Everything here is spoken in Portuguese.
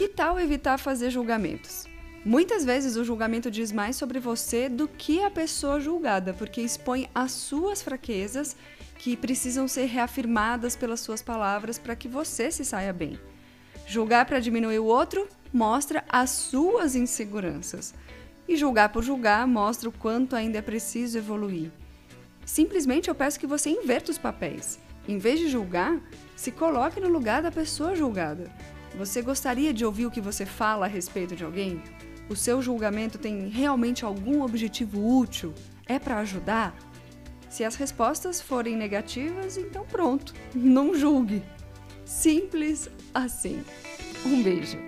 Que tal evitar fazer julgamentos? Muitas vezes o julgamento diz mais sobre você do que a pessoa julgada, porque expõe as suas fraquezas que precisam ser reafirmadas pelas suas palavras para que você se saia bem. Julgar para diminuir o outro mostra as suas inseguranças. E julgar por julgar mostra o quanto ainda é preciso evoluir. Simplesmente eu peço que você inverta os papéis. Em vez de julgar, se coloque no lugar da pessoa julgada. Você gostaria de ouvir o que você fala a respeito de alguém? O seu julgamento tem realmente algum objetivo útil? É para ajudar? Se as respostas forem negativas, então pronto, não julgue. Simples assim. Um beijo.